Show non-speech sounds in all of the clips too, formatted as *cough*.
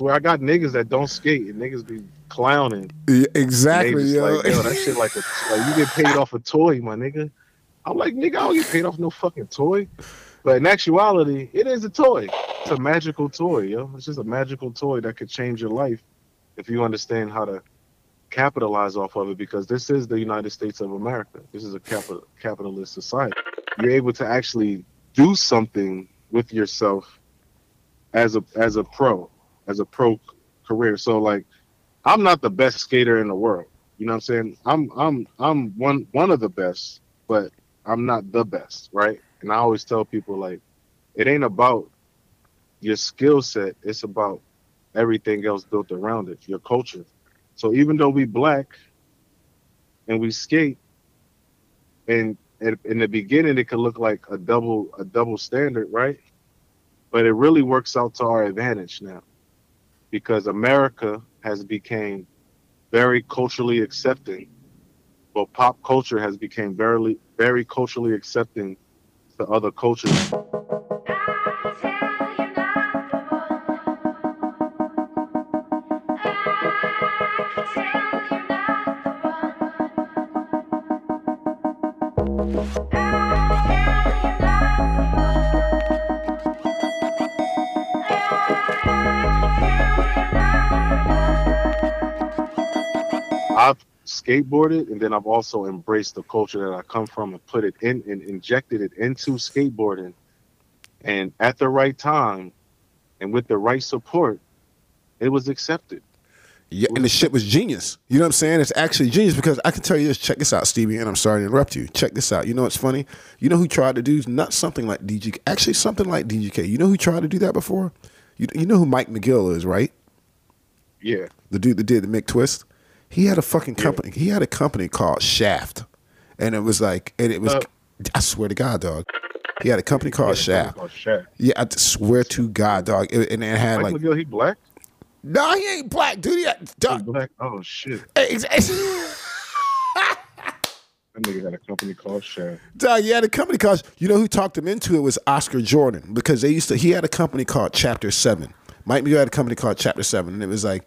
Where I got niggas that don't skate and niggas be clowning. Yeah, exactly, yo. Like, yo, that shit like a *laughs* like you get paid off a toy, my nigga. I'm like, nigga, I don't get paid off no fucking toy. But in actuality, it is a toy. It's a magical toy, yo. It's just a magical toy that could change your life if you understand how to capitalize off of it. Because this is the United States of America. This is a capital capitalist society. You're able to actually do something with yourself as a as a pro, as a pro career. So like, I'm not the best skater in the world. You know what I'm saying? I'm I'm I'm one one of the best, but I'm not the best, right? And I always tell people like it ain't about your skill set, it's about everything else built around it, your culture. So even though we black and we skate and in, the beginning it could look like a double a double standard, right? But it really works out to our advantage now because America has became very culturally accepting. Well, pop culture has become very, very culturally accepting to other cultures. Skateboarded and then I've also embraced the culture that I come from and put it in and injected it into skateboarding. And at the right time and with the right support, it was accepted. Yeah, and the shit was genius. You know what I'm saying? It's actually genius because I can tell you this. Check this out, Stevie, and I'm sorry to interrupt you. Check this out. You know what's funny? You know who tried to do not something like DGK, actually something like DGK. You know who tried to do that before? You, you know who Mike McGill is, right? Yeah. The dude that did the McTwist. He had a fucking company. He had a company called Shaft, and it was like, and it was. Uh, I swear to God, dog. He had a company called Shaft. Oh, Shaq. Yeah, I swear to God, dog. It- and it had Mike like, McGill, he black? no, he ain't black, dude. He had, He black? Oh shit. *laughs* That nigga had a company called Shaft. Dog, he had a company called. You know who talked him into it was Oscar Jordan because they used to. He had a company called Chapter Seven. Mike McGill had a company called Chapter Seven, and it was like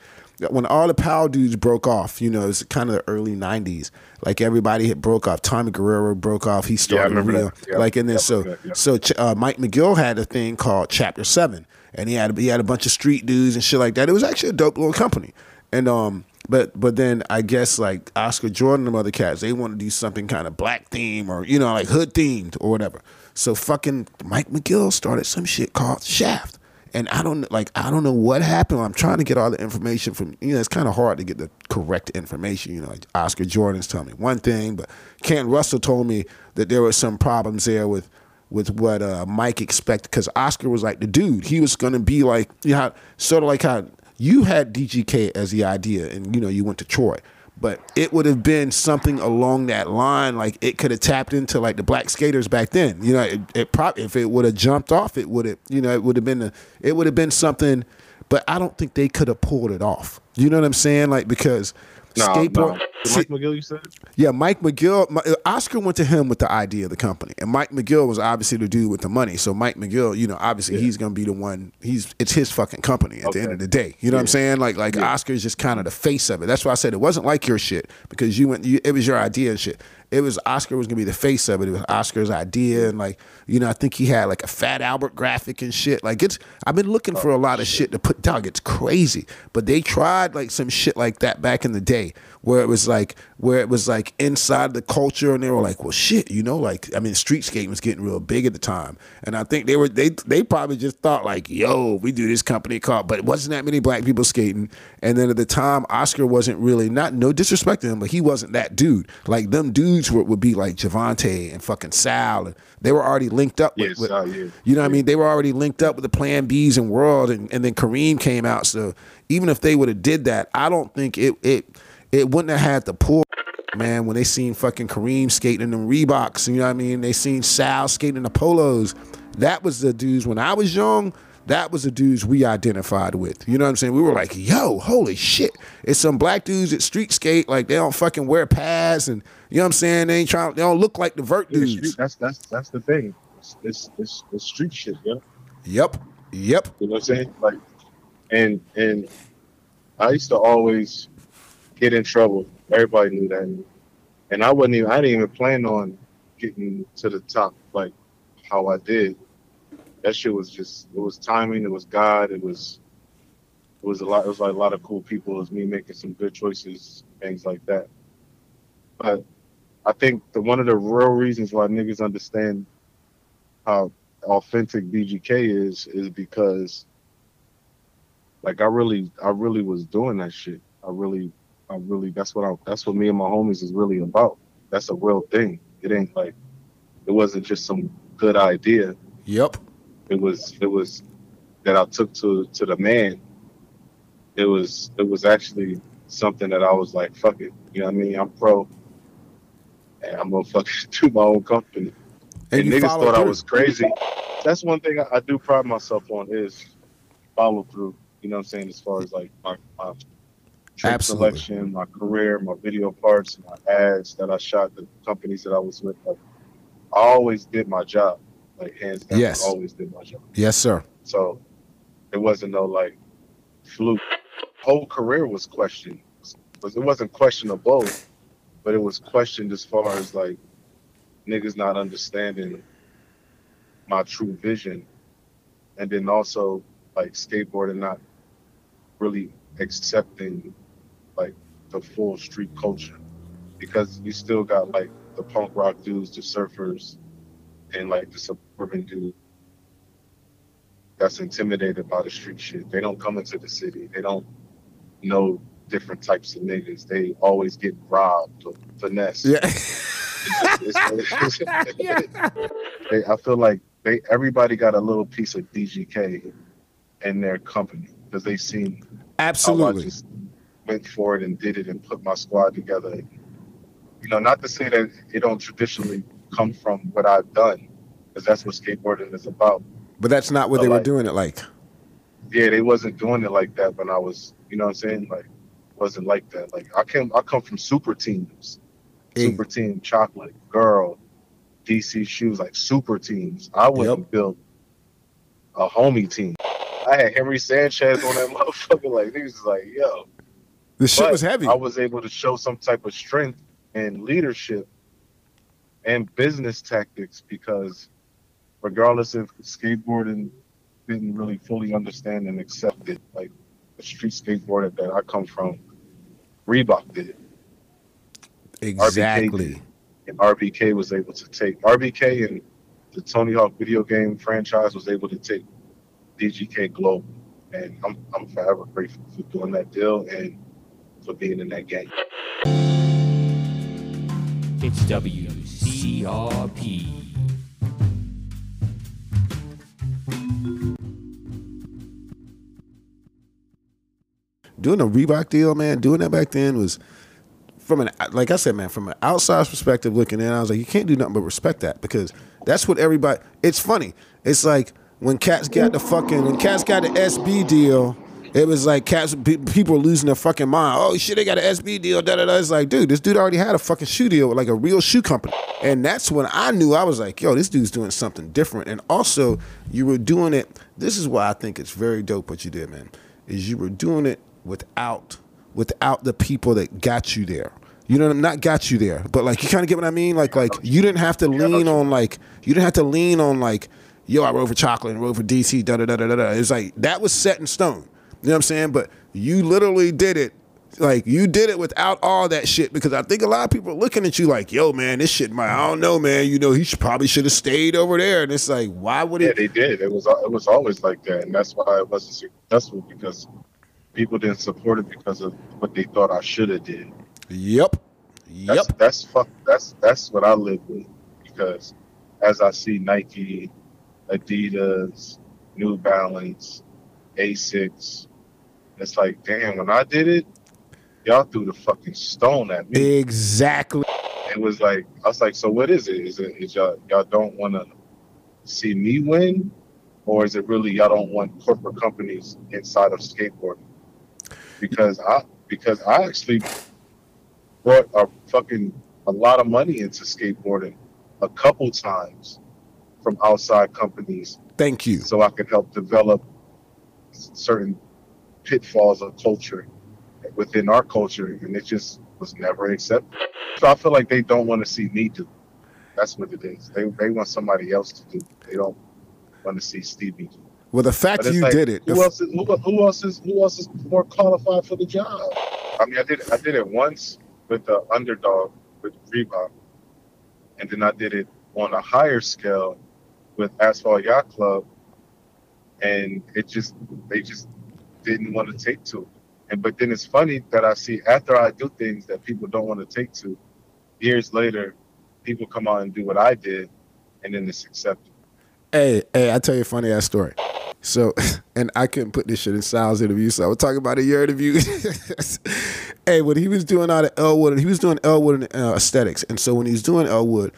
when all the power dudes broke off. You know, it's kind of the early '90s. Like everybody had broke off. Tommy Guerrero broke off. He started remember real. Yeah, like and then I so yeah. so uh, Mike McGill had a thing called Chapter Seven, and he had he had a bunch of street dudes and shit like that. It was actually a dope little company, and um. But but then I guess like Oscar Jordan and other cats, they want to do something kind of black theme or you know like hood themed or whatever. So fucking Mike McGill started some shit called Shaft, and I don't like I don't know what happened. I'm trying to get all the information from you know it's kind of hard to get the correct information. You know, like Oscar Jordan's telling me one thing, but Ken Russell told me that there were some problems there with with what uh, Mike expected because Oscar was like the dude. He was gonna be like you know sort of like how you had DGK as the idea, and you know you went to Troy. But it would have been something along that line, like it could have tapped into like the black skaters back then. You know, it, it if it would have jumped off, it would have, you know, it would have been a, it would have been something. But I don't think they could have pulled it off. You know what I'm saying? Like because No, skateboard. no. Mike McGill, you said? yeah, Mike McGill. my- uh, Oscar went to him with the idea of the company, and Mike McGill was obviously the dude with the money. So Mike McGill, you know, obviously he's gonna be the one. He's it's his fucking company at the end of the day. You know what I'm saying? Like like Oscar's just kind of the face of it. That's why I said it wasn't like your shit because you went. You, it was your idea and shit. It was Oscar was gonna be the face of it. It was Oscar's idea, and like you know, I think he had like a Fat Albert graphic and shit. Like it's. I've been looking for a lot of shit to put down. It's crazy, but they tried like some shit like that back in the day where it was like where it was like inside the culture and they were like well shit you know like i mean street skating was getting real big at the time and i think they were they they probably just thought like yo we do this company called but it wasn't that many black people skating and then at the time oscar wasn't really not no disrespect to him but he wasn't that dude like them dudes were, would be like jovontae and fucking sal and they were already linked up with, Yes, with- Sal, yeah. you know what I mean? They were already linked up with the Plan Bs and World, and, and then Kareem came out. So even if they would have did that, I don't think it it it wouldn't have had the pull. Man, when they seen fucking Kareem skating in them Reeboks, you know what I mean? They seen Sal skating in the polos. That was the dudes when I was young. That was the dudes we identified with. You know what I'm saying? We were like, yo, holy shit. It's some black dudes that street skate, like they don't fucking wear pads and you know what I'm saying? They ain't trying they don't look like the vert dudes. that's that's that's the thing. It's it's, it's, it's street shit, yo. Yep. Yep. You know what I'm saying? Like, and and I used to always get in trouble. Everybody knew that, and I wasn't even. I didn't even plan on getting to the top like how I did. That shit was just. It was timing. It was God. It was. It was a lot. It was like a lot of cool people. It was me making some good choices, things like that. But I think the one of the real reasons why niggas understand how authentic DGK is is because like I really I really was doing that shit. I really I really that's what I that's what me and my homies is really about. That's a real thing. It ain't like it wasn't just some good idea. Yep. It was it was that I took to to the man. It was it was actually something that I was like, fuck it. You know what I mean? I'm pro and I'm gonna fucking *laughs* do my own company. And, you niggas thought I was crazy. That's one thing I, I do pride myself on is follow through. You know what I'm saying? As far as like my, my Absolutely. selection, my career, my video parts, my ads that I shot, the companies that I was with. Like, I always did my job. Like hands down, Yes. I always did my job. Yes, sir. So it wasn't no like fluke. Whole career was questioned. Was it wasn't questionable, but it was questioned as far as like niggas not understanding my true vision, and then also like skateboarding not really accepting like the full street culture because you still got like the punk rock dudes, the surfers, and like the suburban dude that's intimidated by the street shit. They don't come into the city. They don't know different types of niggas. They always get robbed or finesse. Yeah. It's- *laughs* it's- they, I feel like they everybody got a little piece of DGK in their company because they seen Absolutely. just went for it and did it and put my squad together. You know, not to say that it don't traditionally come from what I've done, because that's what skateboarding is about. But that's not what But they were doing it like. yeah, they wasn't doing it like that when I was, you know what I'm saying? Like, wasn't like that. Like, I came, I come from super teams, Ex- super team chocolate, girl, DC shoes, like super teams. I wouldn't Yep. build a homie team. I had Henry Sanchez on that *laughs* motherfucker. Like, niggas is like, yo. The shit But was heavy. I was able to show some type of strength and leadership and business tactics because regardless if skateboarding didn't really fully understand and accept it, like the street skateboarder that I come from, Reebok did it. exactly. And RBK was able to take RBK and the Tony Hawk video game franchise was able to take DGK global. And I'm I'm forever grateful for doing that deal and for being in that game. It's WCRP. Doing a Reebok deal, man, doing that back then was from an like I said, man, from an outside perspective looking in, I was like, you can't do nothing but respect that because that's what everybody. It's funny. It's like when cats got the fucking when cats got the SB deal. It was like cats, people losing their fucking mind. Oh shit, they got an SB deal. Da da da. It's like, dude, this dude already had a fucking shoe deal with like a real shoe company, and that's when I knew I was like, yo, this dude's doing something different. And also, you were doing it. This is why I think it's very dope what you did, man. Is you were doing it without without the people that got you there. You know, not got you there, but like you kind of get what I mean. Like, like you didn't have to lean on like you didn't have to lean on like, yo, I wrote for chocolate and wrote for DC. Da da da da da. It's like that was set in stone. You know what I'm saying? But you literally did it. Like you did it without all that shit because I think a lot of people are looking at you like, yo, man, this shit, my, I don't know, man. You know, he should, probably should have stayed over there. And it's like, why would it? Yeah, they did. It was it was always like that, and that's why it wasn't successful because people didn't support it because of what they thought I should have did. Yep. That's Yep. that's fuck. That's that's what I live with because as I see Nike, Adidas, New Balance, Asics, it's like damn. When I did it, y'all threw the fucking stone at me. Exactly. It was like I was like, so what is it? Is it is y'all y'all don't want to see me win, or is it really y'all don't want corporate companies inside of skateboarding? Because I because I actually brought a fucking a lot of money into skateboarding a couple times from outside companies Thank you. so I could help develop certain pitfalls of culture within our culture, and it just was never accepted. So I feel like they don't want to see me do. That's what it is. They they want somebody else to do. They don't want to see Stevie do. Well, the fact you like, did it, Who f- else, is, who, who else is who else is more qualified for the job? I mean, I did I did it once with the underdog with Reebok, and then I did it on a higher scale with Asphalt Yacht Club, and it just they just didn't want to take to it. And but then it's funny that I see after I do things that people don't want to take to, years later, people come out and do what I did, and then it's accepted. Hey, hey, I tell you a funny ass story. So, *laughs* and I couldn't put this shit in Sal's interview, so I was talking about a year interview. *laughs* hey, when he was doing all the Elwood, he was doing Elwood and uh, aesthetics, and so when he was doing Elwood,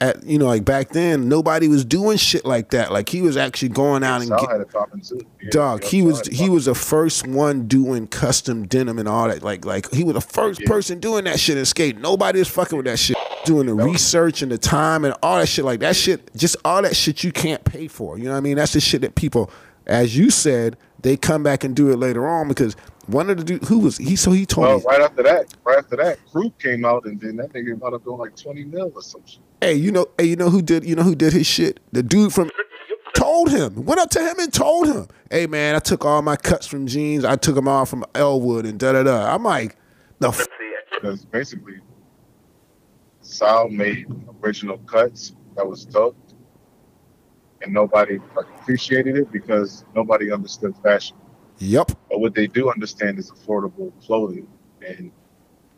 at you know, like back then, nobody was doing shit like that. Like he was actually going out and get, had it popping too. Yeah, Dog, he was he was the first one doing custom denim and all that. Like like he was the first Yeah. person doing that shit in skate. Nobody was fucking with that shit. Doing the research and the time and all that shit. Like that shit, just all that shit you can't pay for. You know what I mean? That's the shit that people, as you said, they come back and do it later on because one of the dude who was he so he told Well, me, right after that, right after that, group came out, and then that nigga wound up doing like twenty mil or some shit. Hey, you know, hey, you know who did you know who did his shit? The dude from told him, went up to him and told him, hey man, I took all my cuts from jeans, I took them all from Elwood and da da da. I'm like, the f- Because basically, Sal made original cuts that was dope, and nobody appreciated it because nobody understood fashion. yep. But what they do understand is affordable clothing, and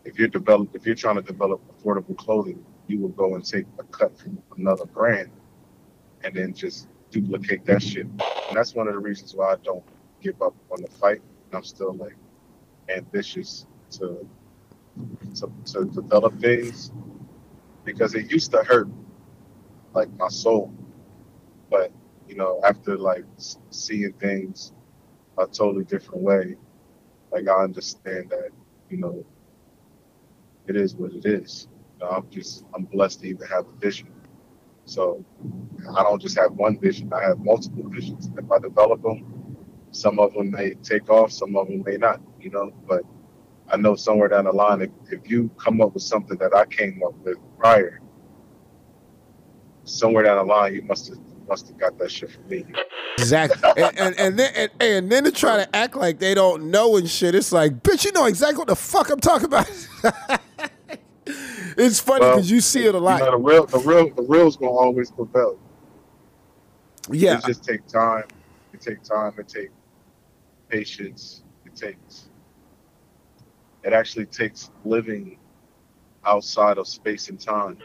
if you're develop, if you're trying to develop affordable clothing, you will go and take a cut from another brand, and then just duplicate that shit. And that's one of the reasons why I don't give up on the fight. I'm still like ambitious to to, to develop things because it used to hurt like my soul, but you know after like seeing things a totally different way, like I understand that you know it is what it is. You know, I'm just I'm blessed to even have a vision. So I don't just have one vision. I have multiple visions. If I develop them, some of them may take off, some of them may not. You know, but I know somewhere down the line, if, if you come up with something that I came up with prior, somewhere down the line, you must have must have got that shit from me. Exactly. *laughs* and, and and then and, and then to try to act like they don't know and shit, it's like, bitch, you know exactly what the fuck I'm talking about. *laughs* it's funny Well, because you see it a You lot. know, the real, the real, the real's gonna always prevail. yeah. It just take time. It take time. It take patience. It takes. It actually takes living outside of space and time.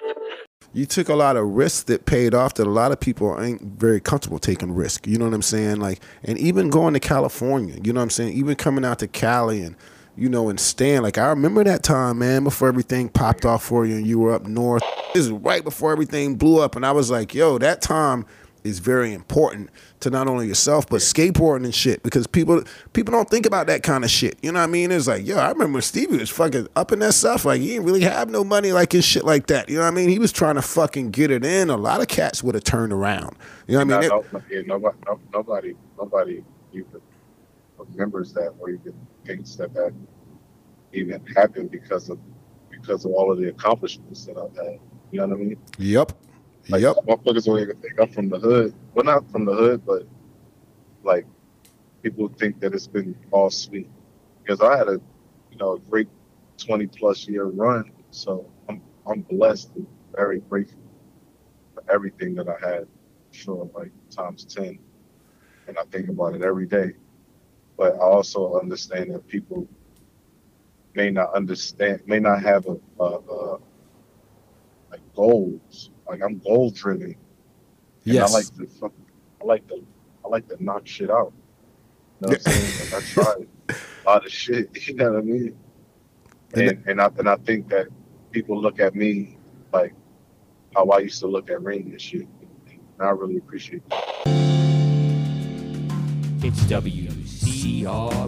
you took a lot of risks that paid off that a lot of people ain't very comfortable taking risk. You know what I'm saying? Like, and even going to California, you know what I'm saying? Even coming out to Cali and, you know, and staying. Like, I remember that time, man, before everything popped off for you and you were up north. This is right before everything blew up. And I was like, yo, that time is very important to not only yourself but skateboarding and shit because people people don't think about that kind of shit. You know what I mean? It's like, yo, I remember Stevie was fucking up in that stuff. Like he didn't really have no money like his shit like that. You know what I mean? He was trying to fucking get it in. A lot of cats would have turned around. You know what I mean? It- no, yeah, nobody, no, nobody, nobody even remembers that or even thinks that that even happened because of because of all of the accomplishments that I've had. You know what I mean? yep. Like yep. motherfuckers don't even think I'm from the hood. Well, not from the hood, but like people think that it's been all sweet because I had a you know a great 20 plus year run. So I'm I'm blessed and very grateful for everything that I had. Sure, like times 10, and I think about it every day. But I also understand that people may not understand, may not have a, a, a like goals. Like I'm goal driven. And Yes. I like to I like to, I like to knock shit out. You know what I'm saying? Like I tried a lot of shit. *laughs* You know what I mean? And And and I and I think that people look at me like how I used to look at Reem and shit. And I really appreciate that. It's WCRP. I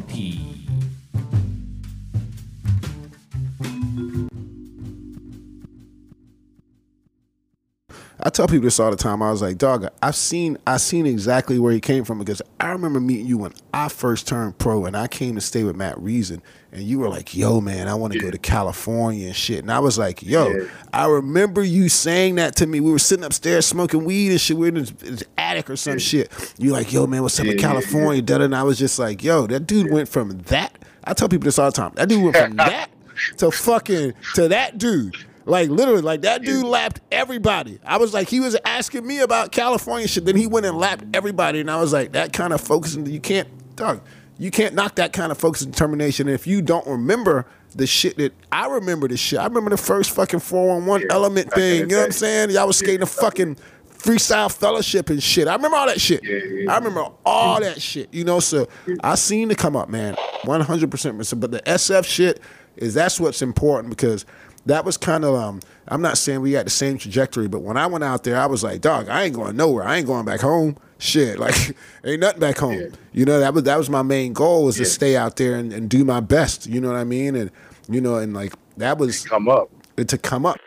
tell people this all the time. I was like, dog, I've seen I seen exactly where he came from because I remember meeting you when I first turned pro and I came to stay with Matt Reason and you were like, yo, man, I want to yeah. go to California and shit. And I was like, yo, yeah. I remember you saying that to me. We were sitting upstairs smoking weed and shit. We were in the attic or some yeah. shit. You like, yo, man, what's up in California? Yeah, And I was just like, yo, that dude went from that. I tell people this all the time. That dude went from *laughs* that to fucking to that dude. Like literally, like that dude lapped everybody. I was like, he was asking me about California shit. Then he went and lapped everybody, and I was like, that kind of focusing. You can't, dog you can't knock that kind of focus and determination. And if you don't remember the shit that I remember, the shit I remember the first fucking four on one element *laughs* thing. You know what I'm saying? Y'all was skating a fucking freestyle fellowship and shit. I remember all that shit. I remember all that shit. You know, so I seen it come up, man, 100. percent But the SF shit is that's what's important because that was kind of um, I'm not saying we had the same trajectory, but when I went out there, I was like, dog, I ain't going nowhere. I ain't going back home shit, *laughs* like ain't nothing back home. Yeah. You know, that was that was my main goal was yeah. to stay out there and, and do my best. You know what I mean? And you know, and like that was come up to come up.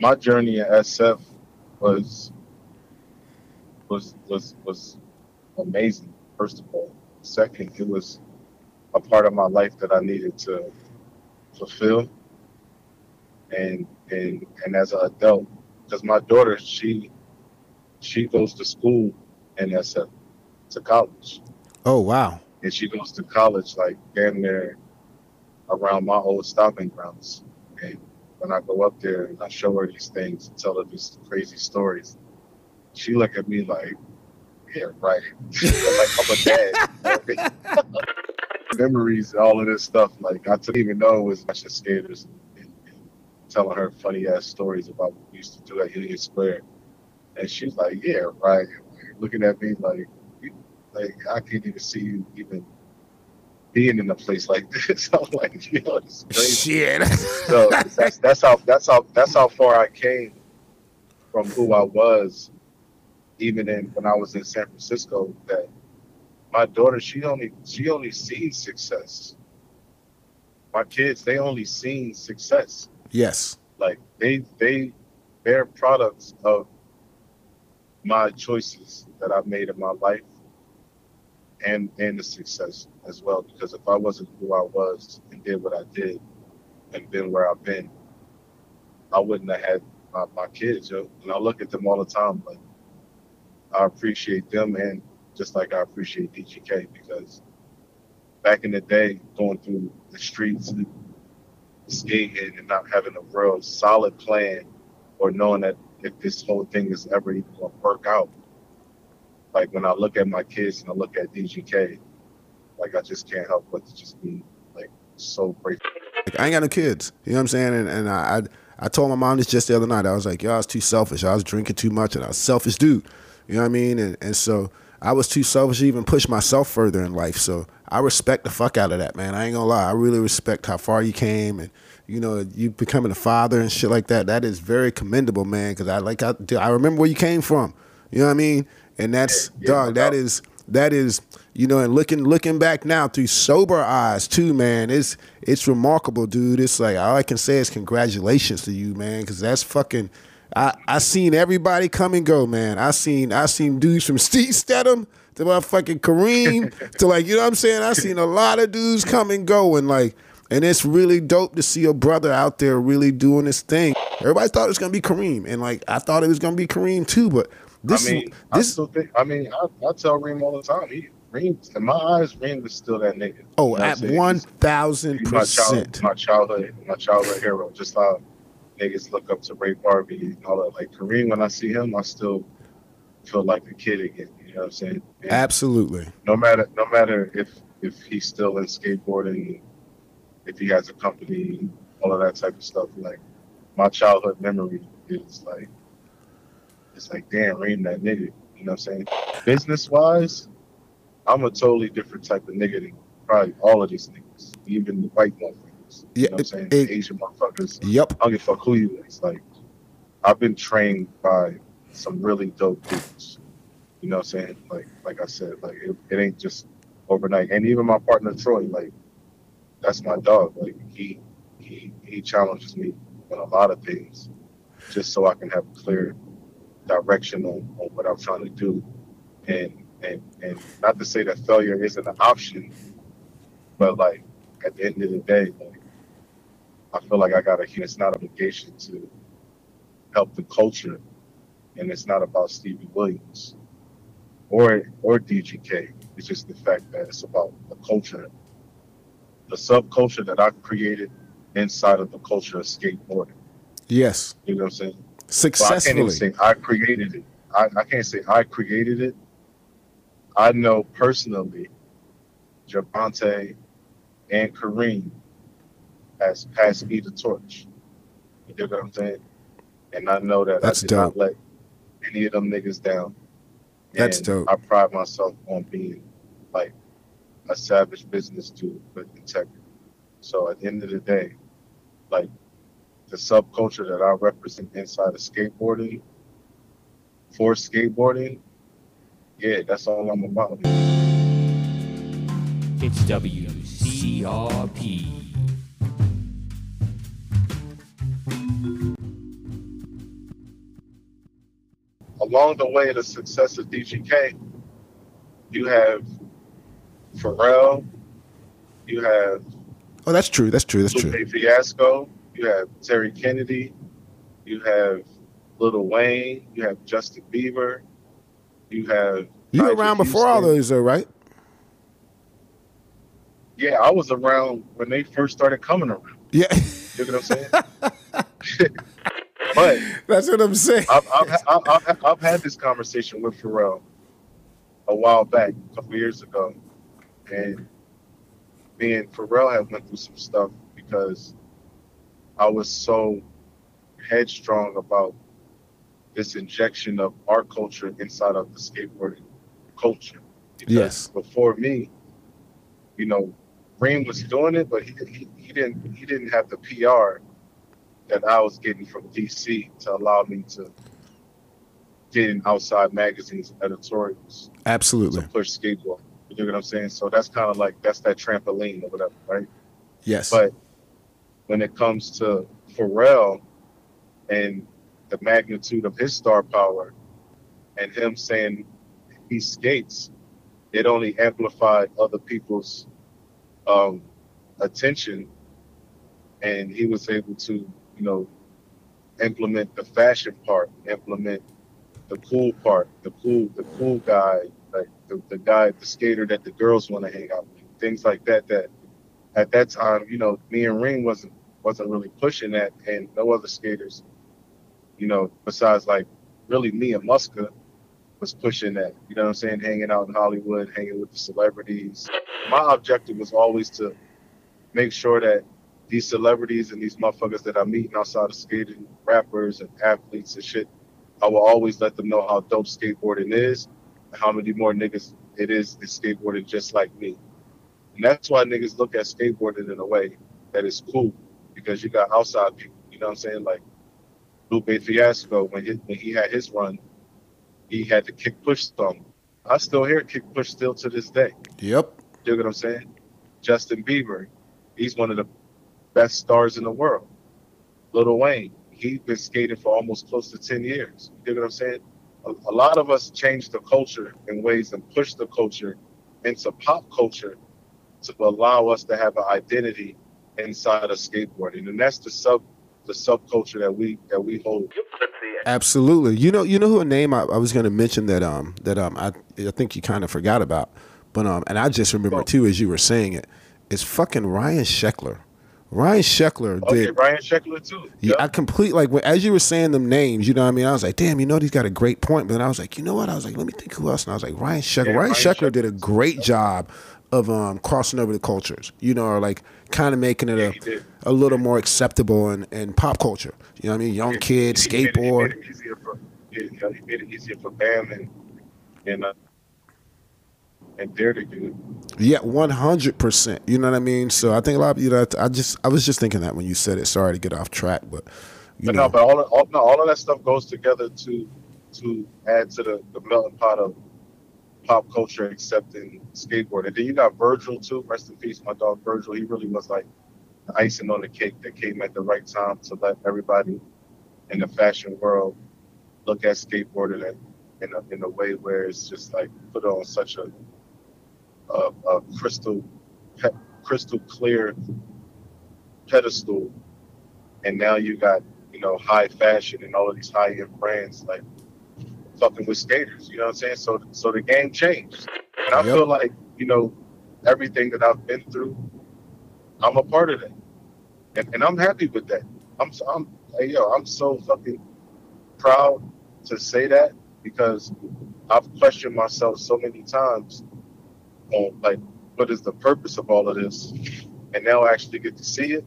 My journey at SF was was was was amazing. First of all, second, it was a part of my life that I needed to fulfill. And and and as an adult, because my daughter, she she goes to school and that's a, to college. Oh wow! And she goes to college like damn near around my old stomping grounds. And when I go up there and I show her these things and tell her these crazy stories, she look at me like, yeah, right. *laughs* like I'm a dad. *laughs* Memories, all of this stuff. Like I didn't even know it was bunch of skaters telling her funny ass stories about what we used to do at Union Square. And she's like, yeah, right looking at me like, like I can't even see you even being in a place like *laughs* this. *laughs* I'm like, you know, it's crazy. Shit. *laughs* so that's that's how that's how that's how far I came from who I was, even in when I was in San Francisco. That my daughter, she only she only seen success. My kids, they only seen success. Yes. Like they they they're products of my choices that I've made in my life and and the success as well. Because if I wasn't who I was and did what I did and been where I've been, I wouldn't have had my, my kids. And I look at them all the time, but I appreciate them and just like I appreciate DGK because back in the day, going through the streets skating and not having a real solid plan or knowing that if this whole thing is ever even going to work out. Like when I look at my kids and I look at DGK, like I just can't help but to just be like so grateful. Like, I ain't got no kids. You know what I'm saying? And, and I, I, I told my mom this just the other night. I was like, yo, I was too selfish. I was drinking too much, and I was selfish dude. You know what I mean? And and so I was too selfish to even push myself further in life. So I respect the fuck out of that, man. I ain't gonna lie. I really respect how far you came and you know, you becoming a father and shit like that. That is very commendable, man. Because I like, I, I remember where you came from. You know what I mean? And that's yeah, dog. That is that is you know, and looking looking back now through sober eyes too, man. It's it's remarkable, dude. It's like all I can say is congratulations to you, man. Because that's fucking. I I seen everybody come and go, man. I seen I seen dudes from *laughs* Steve Steadham to my fucking Kareem *laughs* to like you know what I'm saying. I've seen a lot of dudes come and go, and like and it's really dope to see a brother out there really doing his thing. Everybody thought it was gonna be Kareem, and like I thought it was gonna be Kareem too. But this, I mean, this, I still think. I mean, I, I tell Reem all the time. He Reem, in my eyes, Reem is still that nigga. Oh, you know at one thousand percent. My childhood, my childhood hero. Just how niggas look up to Ray Barbee and all that. Like Kareem, when I see him, I still feel like a kid again. You know what I'm saying? And Absolutely. No matter, no matter if if he's still in skateboarding if he has a company, all of that type of stuff. Like my childhood memory is like it's like damn Reem that nigga. You know what I'm saying? Business wise, I'm a totally different type of nigga than probably all of these niggas, even the white motherfuckers. You know what I'm saying? It, Asian motherfuckers. Yep. I don't give a fuck who you is. Like I've been trained by some really dope dudes. You know what I'm saying? Like like I said, like it, it ain't just overnight. And even my partner Troy, like that's my dog. Like he he he challenges me on a lot of things, just so I can have a clear direction on, on what I'm trying to do. And and and not to say that failure isn't an option, but like at the end of the day, like I feel like I got a it's not obligation to help the culture and it's not about Stevie Williams or or DGK. It's just the fact that it's about the culture, the subculture that I created inside of the culture of skateboarding. Yes. You know what I'm saying? Successfully. Well, I can't even say I created it. I, I can't say I created it. I know personally, Jovontae and Kareem has passed me the torch. You know what I'm saying? And I know that That's I did dope. not let any of them niggas down. That's And dope. I pride myself on being like a savage business dude with integrity. So at the end of the day, like the subculture that I represent inside of skateboarding for skateboarding, yeah, that's all I'm about. It's WCRP. Along the way, the success of DGK, you have Pharrell, you have Oh, that's true. That's true. That's true. Lupe Fiasco, you have Terry Kennedy, you have Lil Wayne, you have Justin Bieber, you have You were around before all those, though, right? Yeah, I was around when they first started coming around. Yeah. You know what I'm saying? *laughs* *laughs* but that's what I'm saying. I've, I've, I've, I've, I've had this conversation with Pharrell a while back, a couple years ago, and me and Pharrell have went through some stuff because I was so headstrong about this injection of art culture inside of the skateboarding culture. Because Yes. Before me, you know, Reem was doing it, but he, he he didn't he didn't have the PR that I was getting from DC to allow me to get in outside magazines and editorials Absolutely. to push skateboard. You know what I'm saying? So that's kind of like that's that trampoline or whatever, right? Yes. But when it comes to Pharrell and the magnitude of his star power and him saying he skates, it only amplified other people's um, attention. And he was able to, you know, implement the fashion part, implement the cool part, the cool, the cool guy, like the, the guy, the skater that the girls want to hang out with, things like that. That at that time, you know, me and Reem wasn't wasn't really pushing that, and no other skaters, you know, besides like really me and Muska was pushing that. You know what I'm saying? Hanging out in Hollywood, hanging with the celebrities. My objective was always to make sure that these celebrities and these motherfuckers that I'm meeting outside of skating, rappers and athletes and shit, I will always let them know how dope skateboarding is, and how many more niggas it is that's skateboarding just like me. And that's why niggas look at skateboarding in a way that is cool, because you got outside people. You know what I'm saying? Like Lupe Fiasco, when he, when he had his run, he had the kick push stomp. I still hear kick push still to this day. yep. You know what I'm saying? Justin Bieber, he's one of the best stars in the world. Lil Wayne, he's been skating for almost close to 10 years. You know what I'm saying? A, a lot of us changed the culture in ways and push the culture into pop culture to allow us to have an identity inside of skateboarding. And that's the sub the subculture that we that we hold. Absolutely. You know, you know who a name I, I was going to mention that um that um I I think you kind of forgot about, but um and I just remember too as you were saying it, is fucking Ryan Sheckler. Ryan Sheckler Okay, did. Ryan Sheckler too. Yeah. I complete like as you were saying them names, you know what I mean. I was like, damn, you know, he's got a great point. But then I was like, you know what? I was like, let me think who else. And I was like, Ryan Sheckler. Yeah, Ryan, Ryan Sheckler did a great job of um, crossing over the cultures. You know, or like kind of making it Yeah, a a little more acceptable in, in pop culture. You know what I mean? Young kid, He made it- skateboard. He made it easier for, yeah, he made it easier for Bam and and uh, and Dare to do it. Yeah, one hundred percent. You know what I mean? So I think a lot of you know. I just I was just thinking that when you said it. Sorry to get off track, but you But know, no, but all, of- all no, all of that stuff goes together to to add to the, the melting pot of pop culture accepting skateboard. And then you got Virgil too. Rest in peace, my dog Virgil. He really was like the icing on the cake that came at the right time to let everybody in the fashion world look at skateboarding in, in a, in a way where it's just like put on such a a, a crystal pe- crystal clear pedestal, and now you got you know high fashion and all of these high end brands like fucking with skaters. You know what I'm saying? So so the game changed, and I Yep. feel like you know everything that I've been through, I'm a part of that, and, and I'm happy with that. I'm so- I'm hey, yo, I'm so fucking proud to say that because I've questioned myself so many times on like what is the purpose of all of this, and now I actually get to see it,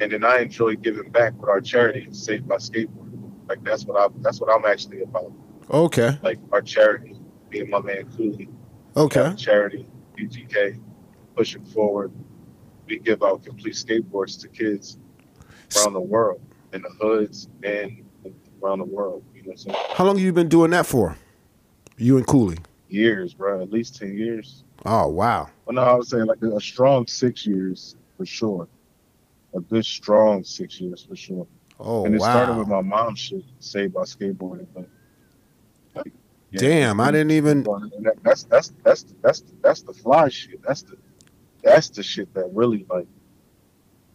and then I enjoy giving back with our charity, Saved by Skateboard. Like that's what I that's what I'm actually about. Okay. Like our charity, me and my man Cooley, Okay. charity, UGK, pushing forward. We give out complete skateboards to kids around the world, in the hoods and around the world. You know what I'm saying? How long have you been doing that for? You and Cooley. Years, bro. At least ten years. Oh wow. Well, no, I would say like a strong six years for sure. A good strong six years for sure. Oh and it started with my mom's shit, saved by skateboarding. But like, yeah, Damn, I didn't even. That, that's that's that's that's that's the fly shit. That's the that's the shit that really like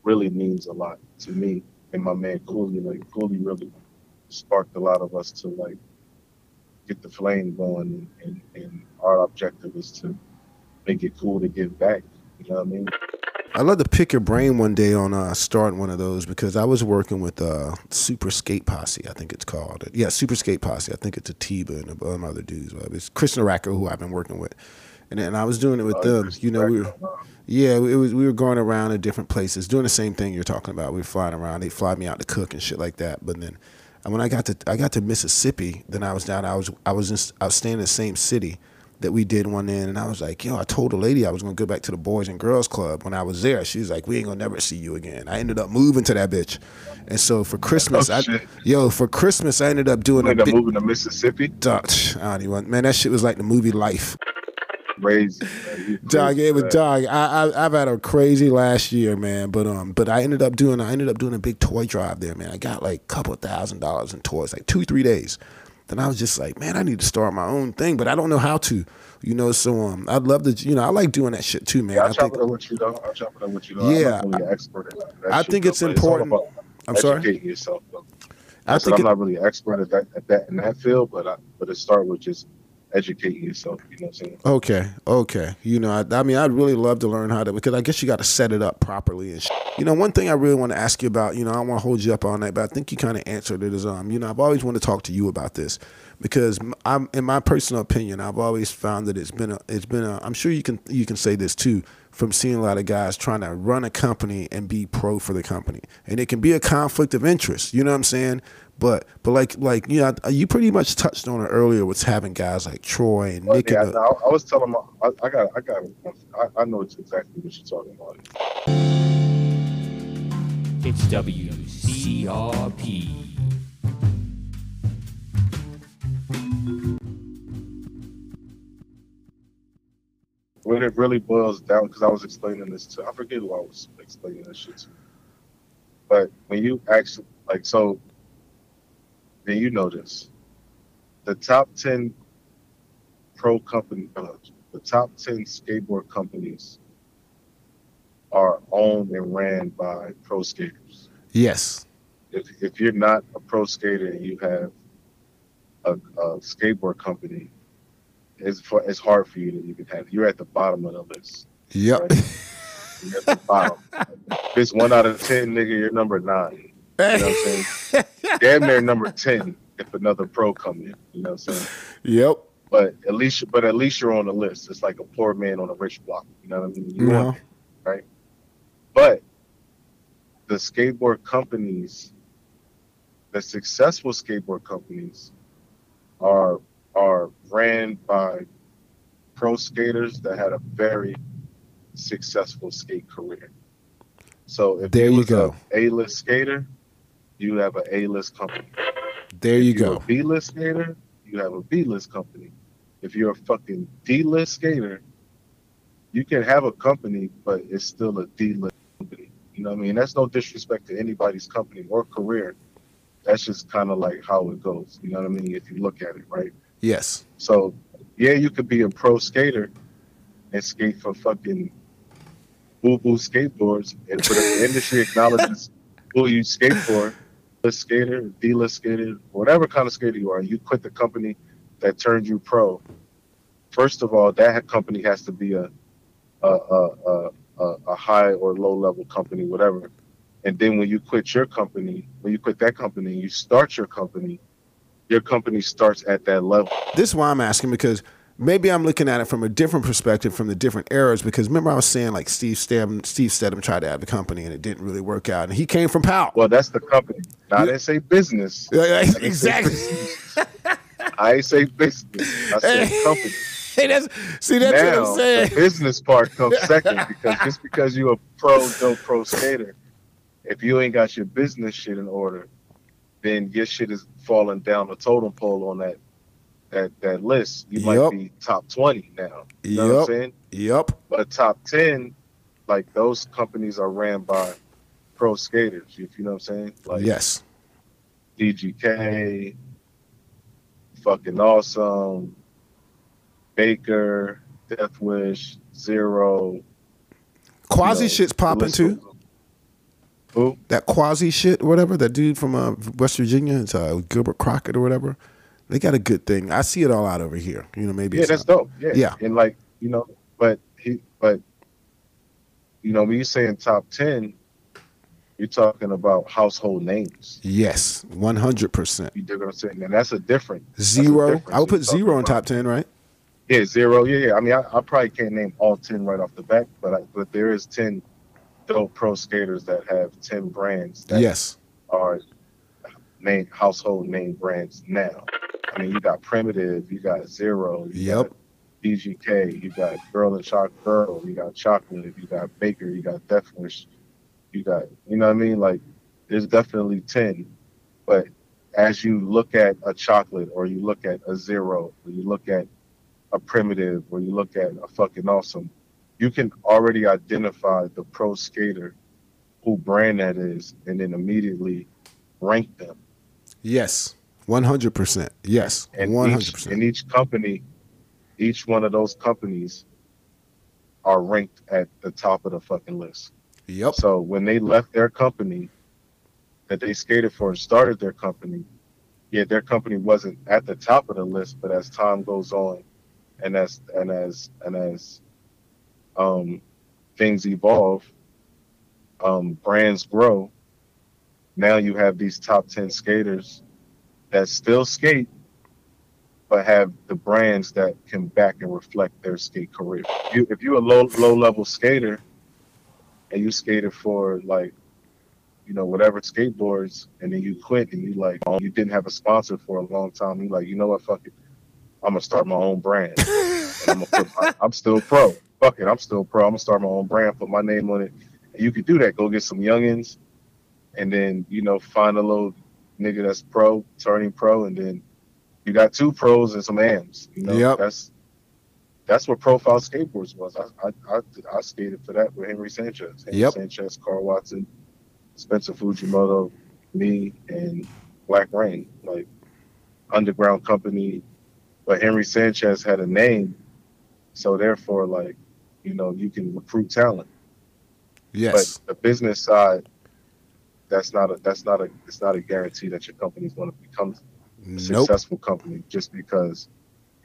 really means a lot to me and my man Cooley. Like Cooley really sparked a lot of us to like get the flame going, and, and, and our objective is to make it cool to give back. You know what I mean? I'd love to pick your brain one day on uh, starting one of those because I was working with uh, Super Skate Posse, I think it's called. Yeah, Super Skate Posse. I think it's a Tiba and a bunch of other dudes. But It's Chris Naraka who I've been working with, and and I was doing it with Uh, them. You know, we were yeah, it was we were going around to different places doing the same thing you're talking about. We were flying around. They fly me out to cook and shit like that. But then, and when I got to I got to Mississippi, then I was down. I was I was in, I was staying in the same city that we did one in, and I was like, yo, I told a lady I was gonna go back to the Boys and Girls Club when I was there. She was like, we ain't gonna never see you again. I ended up moving to that bitch, and so for Christmas, Oh, I yo for Christmas I ended up doing You a end up big. moving to Mississippi. Dog, I don't even, man, that shit was like the movie Life. Crazy. You Dog, it was dog. I, I I've had a crazy last year, man. But um, but I ended up doing I ended up doing a big toy drive there, man. I got like a couple thousand dollars in toys, like two three days. Then I was just like, man, I need to start my own thing, but I don't know how to, you know. So um, I'd love to, you know, I like doing that shit too, man. Yeah, I I'll chop think it up with you though. I'll chop it up with you though. Yeah, I'm not really an expert at that I think it's important- about I'm sorry. Yourself. I I said think I'm not really an expert at that at that in that field, but I, but it start with just educating yourself. You know what I'm saying? Okay, okay. You know, I, I mean, I'd really love to learn how to because I guess you got to set it up properly and. Sh- you know, one thing I really want to ask you about. You know, I don't want to hold you up all night, but I think you kind of answered it. Is um, you know, I've always wanted to talk to you about this because I'm, in my personal opinion, I've always found that it's been a, it's been a. I'm sure you can you can say this too from seeing a lot of guys trying to run a company and be pro for the company, and it can be a conflict of interest. You know what I'm saying? But but like like you know, you pretty much touched on it earlier. With having guys like Troy and Nick. yeah, and the- I, I was telling my, I, I got, I got, I, I know it's exactly what you're talking about. It's WCRP. When it really boils down, because I was explaining this to, I forget who I was explaining this shit to. But when you actually, like, so, then you know this. The top 10 pro company, uh, the top 10 skateboard companies are owned and ran by pro skaters. yes. If, if you're not a pro skater and you have a, a skateboard company, it's, for, it's hard for you to even have. You're at the bottom of the list. Yep. Right? You're at the bottom. *laughs* if it's one out of 10, nigga, you're number nine. You know what I'm saying? *laughs* Damn near number 10 if another pro come in. You know what I'm saying? Yep. But at least, but at least you're on the list. It's like a poor man on a rich block. You know what I mean? You on there, But the skateboard companies, the successful skateboard companies, are are ran by pro skaters that had a very successful skate career. So if There you go. A-list skater, you have an A-list company. There you If go. a B-list skater, you have a B-list company. If you're a fucking D-list skater, you can have a company, but it's still a D-list company. You know what I mean? That's no disrespect to anybody's company or career, That's just kind of like how it goes. You know what I mean? If you look at it, right? Yes. So yeah, you could be a pro skater and skate for fucking boo boo skateboards, and for the industry *laughs* acknowledges who you skate for, a skater, D list skater, whatever kind of skater you are, you quit the company that turned you pro. First of all, that company has to be a a a, a, a high or low level company, whatever. And then when you quit your company, when you quit that company, you start your company. Your company starts at that level. This is why I'm asking because maybe I'm looking at it from a different perspective from the different eras because remember I was saying like Steve Steadham, Steve Steadham tried to have a company and it didn't really work out and he came from Powell. Well, that's the company. Now, I didn't say business. exactly. I ain't say business. I said company. *laughs* Hey, that's see that's now, what I'm saying. The business part comes *laughs* second because just because you're a pro, no pro skater, if you ain't got your business shit in order, then your shit is falling down the totem pole on that that that list. You Yep. might be top twenty now. You know what I'm saying? Yep. But top ten, like those companies are ran by pro skaters. If you know what I'm saying? Like yes. DGK, fucking awesome, Baker, Death Wish, Zero. Quasi you know, shit's popping too. Who? That quasi shit, whatever. That dude from uh, West Virginia, it's uh, Gilbert Crockett or whatever. They got a good thing. I see it all out over here. You know, maybe Yeah, that's not. dope. Yeah. Yeah. And like, you know, but he but you know, when you say in top ten, you're talking about household names. yes, one hundred percent. You dig what I'm saying? And that's a different a Zero. difference. I would put You're zero in top ten, right? Yeah, zero. Yeah, yeah. I mean, I, I probably can't name all ten right off the bat, but I, but there is ten dope pro skaters that have ten brands that Yes. are name household name brands now. I mean, you got Primitive, you got Zero, you Yep. got DGK, you got Girl and Choc Girl, you got Chocolate, you got Baker, you got Death Wish, you got, you know what I mean? Like, there's definitely ten, but as you look at a chocolate or you look at a zero or you look at a primitive or you look at a fucking awesome, you can already identify the pro skater who brand that is and then immediately rank them. Yes. One hundred percent. Yes. And One hundred each, percent. and each company, each one of those companies are ranked at the top of the fucking list. Yep. So when they left their company that they skated for and started their company, yeah, their company wasn't at the top of the list, but as time goes on and as and as and as um things evolve, um brands grow, now you have these top ten skaters that still skate but have the brands that can back and reflect their skate career. If you if you're a low low level skater and you skated for like you know whatever skateboards and then you quit and you like oh, you didn't have a sponsor for a long time you like you know what? Fuck it. I'm gonna start my own brand. *laughs* I'm, put my, I'm still pro. Fuck it i'm still pro. I'm gonna start my own brand put my name on it. And you could do that. Go get some youngins and then you know find a little nigga that's pro turning pro and then you got two pros and some ams you know Yep. that's that's what profile skateboards was. I I, I, I skated for that with Henry Sanchez. Henry Yep. Sanchez, Carl Watson, Spencer Fujimoto, me, and Black Rain. Like underground company. But Henry Sanchez had a name. So therefore, like, you know, you can recruit talent. Yes. But the business side, that's not a that's not a it's not a guarantee that your company is gonna become a Nope. successful company just because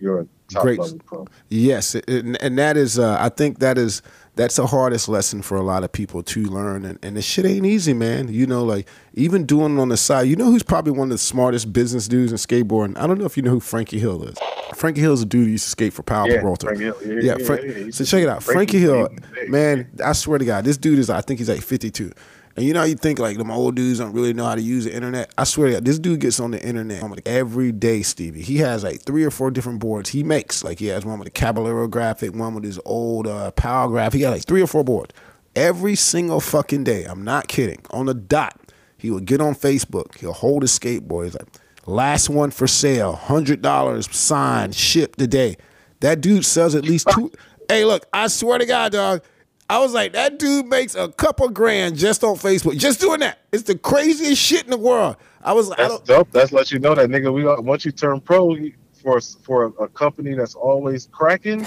you're a top Great. level pro. Yes, and, and that is, uh, I think that is that's the hardest lesson for a lot of people to learn, and, and the shit ain't easy, man. You know, like even doing it on the side. You know who's probably one of the smartest business dudes in skateboarding? I don't know if you know who Frankie Hill is. Frankie Hill is a dude who used to skate for Powell Yeah, Peralta. Frankie Hill. Yeah, Yeah, yeah, Frank, yeah, he's- so check it out. Frankie Frankie's Hill, man, I swear to God, this dude is, I think he's like 52. And you know how you think like them old dudes don't really know how to use the internet? I swear to God, this dude gets on the internet every day, Stevie. He has like three or four different boards he makes. Like he has one with a Caballero graphic, one with his old uh, Powell graph. He got like three or four boards. Every single fucking day, I'm not kidding, on the dot, he would get on Facebook. He'll hold his skateboard. He's like, last one for sale, $100 signed, shipped today. That dude sells at least two. *laughs* hey, look, I swear to God, dog. I was like, that dude makes a couple grand just on Facebook, just doing that. It's the craziest shit in the world. I was like, That's don't, dope. That's let you know that nigga. We got, once you turn pro you- for for a, a company that's always cracking,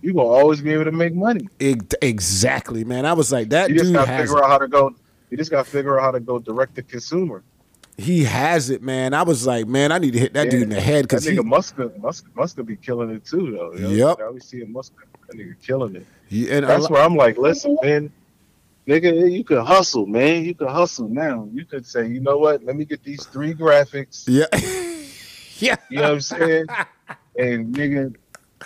you gonna always be able to make money. Ex- exactly, man. I was like, that You just gotta figure out how to go. You just gotta figure out how to go direct to consumer. he has it, man. I was like, man, I need to hit that Yeah. dude in the head because he, nigga Muska, Muska, Muska be killing it too, though. yo. Yep. Now we see Muska. That nigga killing it. He- and That's lo- where I'm like, listen, man, nigga, you could hustle, man. You could hustle now. You could say, you know what? Let me get these three graphics. yeah, *laughs* yeah, You know what I'm saying? and nigga,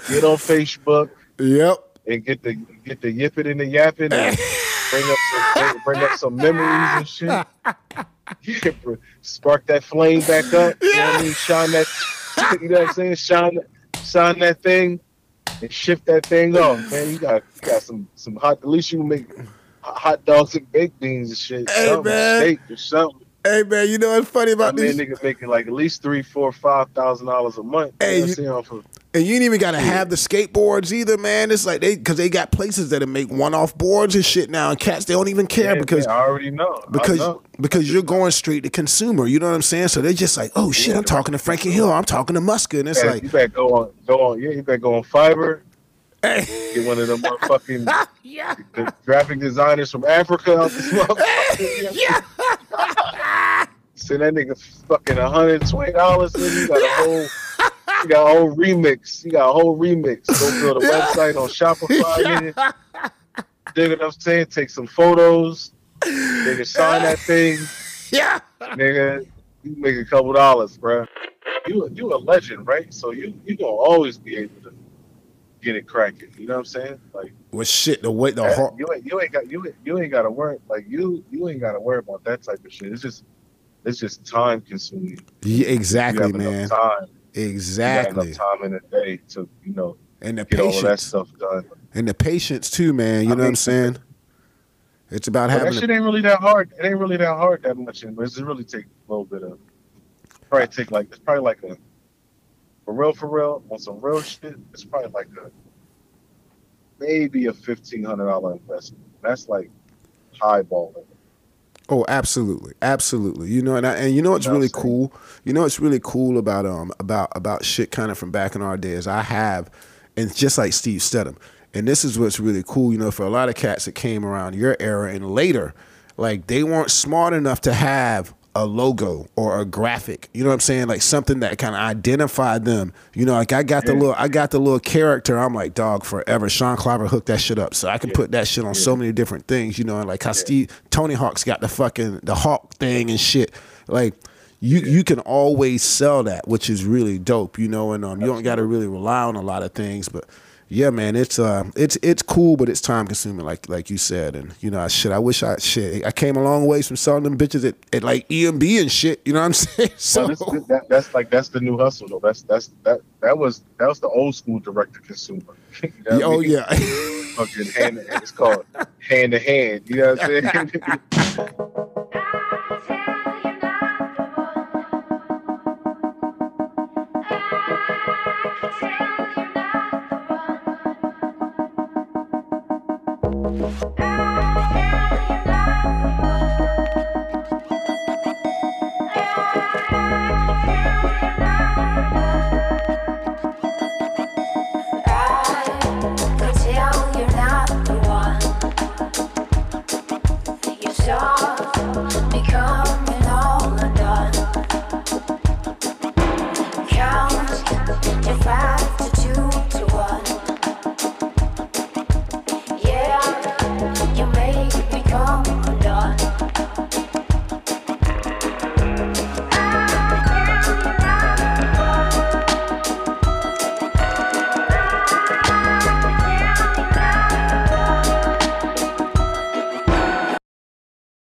get on Facebook yep. and get the get the yipping and the yapping and *laughs* bring up some bring up some memories and shit. *laughs* Yeah, bro. Spark that flame back up. You know what I mean? Shine that. You know what I'm saying? Shine, shine that thing and shift that thing off, man. You got you got some some hot. At least you make hot dogs and baked beans and shit. Hey, something, man. steak or something. Hey man, you know what's funny I about mean, this? niggas making like at least three, four, five thousand dollars a month. Hey, you know what you- I'm saying? Off of- And you ain't even gotta have the skateboards either, man. It's like they because they got places that make one-off boards and shit now, and cats they don't even care Yeah, because I already know. Because know. because you're going straight to consumer. You know what I'm saying? So they're just like, oh shit, Yeah. I'm talking to Frankie Hill, I'm talking to Muska, and it's Yeah, like, you better go on, go on. Yeah, you better go on Fiverr. hey, *laughs* Get one of them motherfucking *laughs* yeah, the graphic designers from Africa out this *laughs* motherfucker. yeah, Send that nigga fucking hundred twenty dollars, and you got a whole, you got a whole remix. You got a whole remix. Go build a *laughs* website on Shopify. Nigga. *laughs* Dig what I'm saying? Take some photos. Nigga, sign that thing. yeah. Nigga, you make a couple dollars, bruh. You you a legend, right? So you you gonna always be able to get it cracking. You know what I'm saying? Like Well, shit, the eh, way the that- hard, you ain't you ain't got you ain't, you ain't got to worry like you you ain't got to worry about that type of shit. It's just it's just time consuming. yeah, exactly, have man, enough time. You got exactly, enough time in a day to you know and the get all that patience, stuff done. and the patience too, man. You I know what I'm saying? It's about having. that the- shit ain't really that hard. It ain't really that hard that much. But it's really take a little bit of probably take like it's probably like a for real for real on some real shit. It's probably like a maybe a fifteen hundred dollar investment. That's like highballing. Oh, absolutely, absolutely. You know, and I, and you know what's You know really cool. You know what's really cool about um about about shit kind of from back in our days. I have, and just like Steve Steadham. And this is what's really cool. You know, for a lot of cats that came around your era and later, like they weren't smart enough to have a logo or a graphic. You know what I'm saying? Like something that kind of identified them. You know, like I got the Yeah. little I got the little character. I'm like, dog, forever. Sean Cliver hooked that shit up. So I can Yeah. put that shit on so many different things, you know, and like how Steve Tony Hawk's got the fucking the Hawk thing and shit. Like you you can always sell that, which is really dope, you know, and um you don't gotta really rely on a lot of things, but yeah, man, it's uh, it's it's cool, but it's time consuming, like like you said, and you know, I shit. I wish I shit. I came a long ways from selling them bitches at, at like EMB and shit. You know what I'm *laughs* saying? So Well, this- that, that's like that's the new hustle though. That's that's that that was that was the old school direct to consumer. *laughs* You know I oh mean? yeah, fucking hand. It's called hand to hand. You know what I'm *laughs* saying?